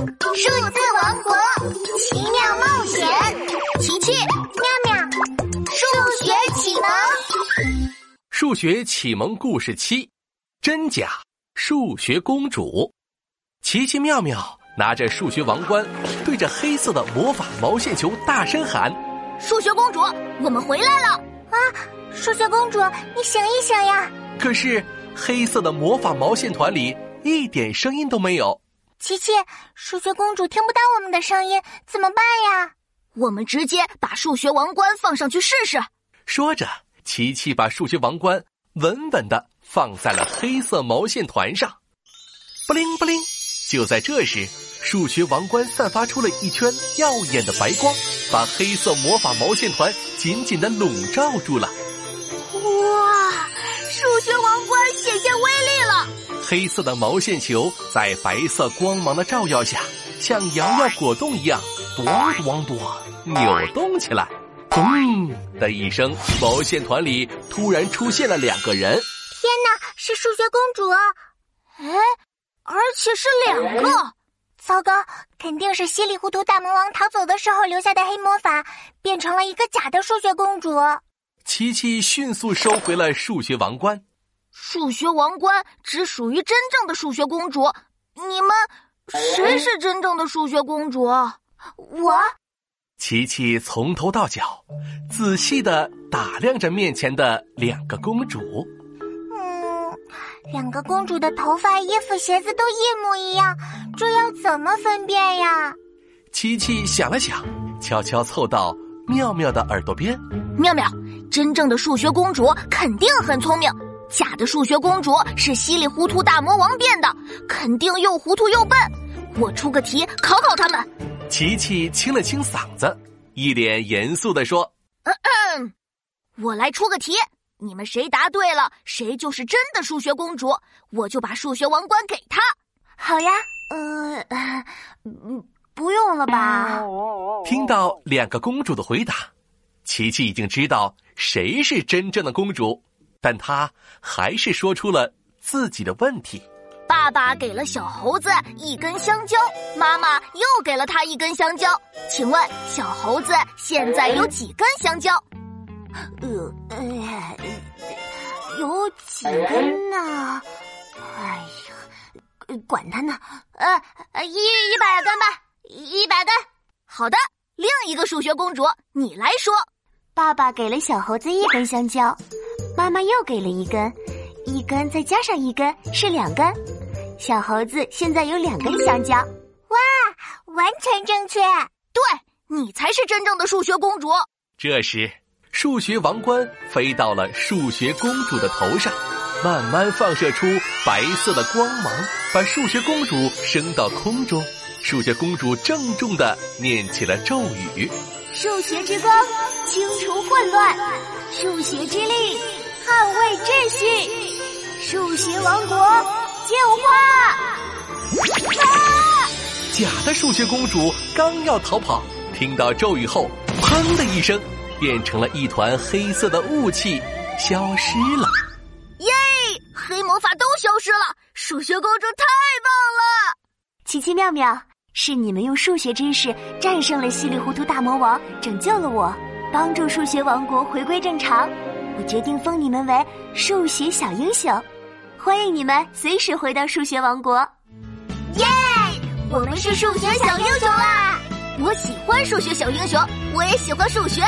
数字王国奇妙冒险，琪琪、妙妙，数学启蒙。数学启蒙故事七：真假数学公主。奇奇妙妙拿着数学王冠，对着黑色的魔法毛线球大声喊：“数学公主，我们回来了！”啊，数学公主，你醒一醒呀！可是黑色的魔法毛线团里一点声音都没有。琪琪，数学公主听不到我们的声音，怎么办呀？我们直接把数学王冠放上去试试。说着，琪琪把数学王冠稳稳的放在了黑色毛线团上。不灵不灵！就在这时，数学王冠散发出了一圈耀眼的白光，把黑色魔法毛线团紧紧的笼罩住了。哇！数学！黑色的毛线球在白色光芒的照耀下，像摇摇果冻一样，咚咚咚扭动起来。咚的一声，毛线团里突然出现了两个人。天哪，是数学公主！哎。而且是两个，糟糕，肯定是稀里糊涂大魔王逃走的时候留下的黑魔法，变成了一个假的数学公主。琪琪迅速收回了数学王冠，数学王冠只属于真正的数学公主。你们谁是真正的数学公主？我。琪琪从头到脚仔细的打量着面前的两个公主。嗯两个公主的头发、衣服、鞋子都一模一样，这要怎么分辨呀？琪琪想了想，悄悄凑到妙妙的耳朵边：“妙妙，真正的数学公主肯定很聪明，假的数学公主是稀里糊涂大魔王变的，肯定又糊涂又笨。我出个题考考他们。”琪琪清了清嗓子，一脸严肃地说：“嗯嗯我来出个题。”你们谁答对了，谁就是真的数学公主，我就把数学王冠给她。好呀，呃，嗯，不用了吧？听到两个公主的回答，琪琪已经知道谁是真正的公主，但他还是说出了自己的问题。爸爸给了小猴子一根香蕉，妈妈又给了他一根香蕉，请问小猴子现在有几根香蕉？呃呃，有几根呢？哎呀，管他呢！呃，一一百根吧，一百根。好的，另一个数学公主，你来说。爸爸给了小猴子一根香蕉，妈妈又给了一根，一根再加上一根是两根。小猴子现在有两根香蕉。哇，完全正确！对，你才是真正的数学公主。这时。数学王冠飞到了数学公主的头上，慢慢放射出白色的光芒，把数学公主升到空中。数学公主郑重的念起了咒语：“数学之光，清除混乱；数学之力，捍卫秩序；数学王国，进化。”啊！假的数学公主刚要逃跑，听到咒语后，砰的一声。变成了一团黑色的雾气，消失了。耶！黑魔法都消失了，数学公主太棒了！奇奇妙妙，是你们用数学知识战胜了稀里糊涂大魔王，拯救了我，帮助数学王国回归正常。我决定封你们为数学小英雄，欢迎你们随时回到数学王国。耶！我们是数学小英雄啦！我喜欢数学小英雄，我也喜欢数学。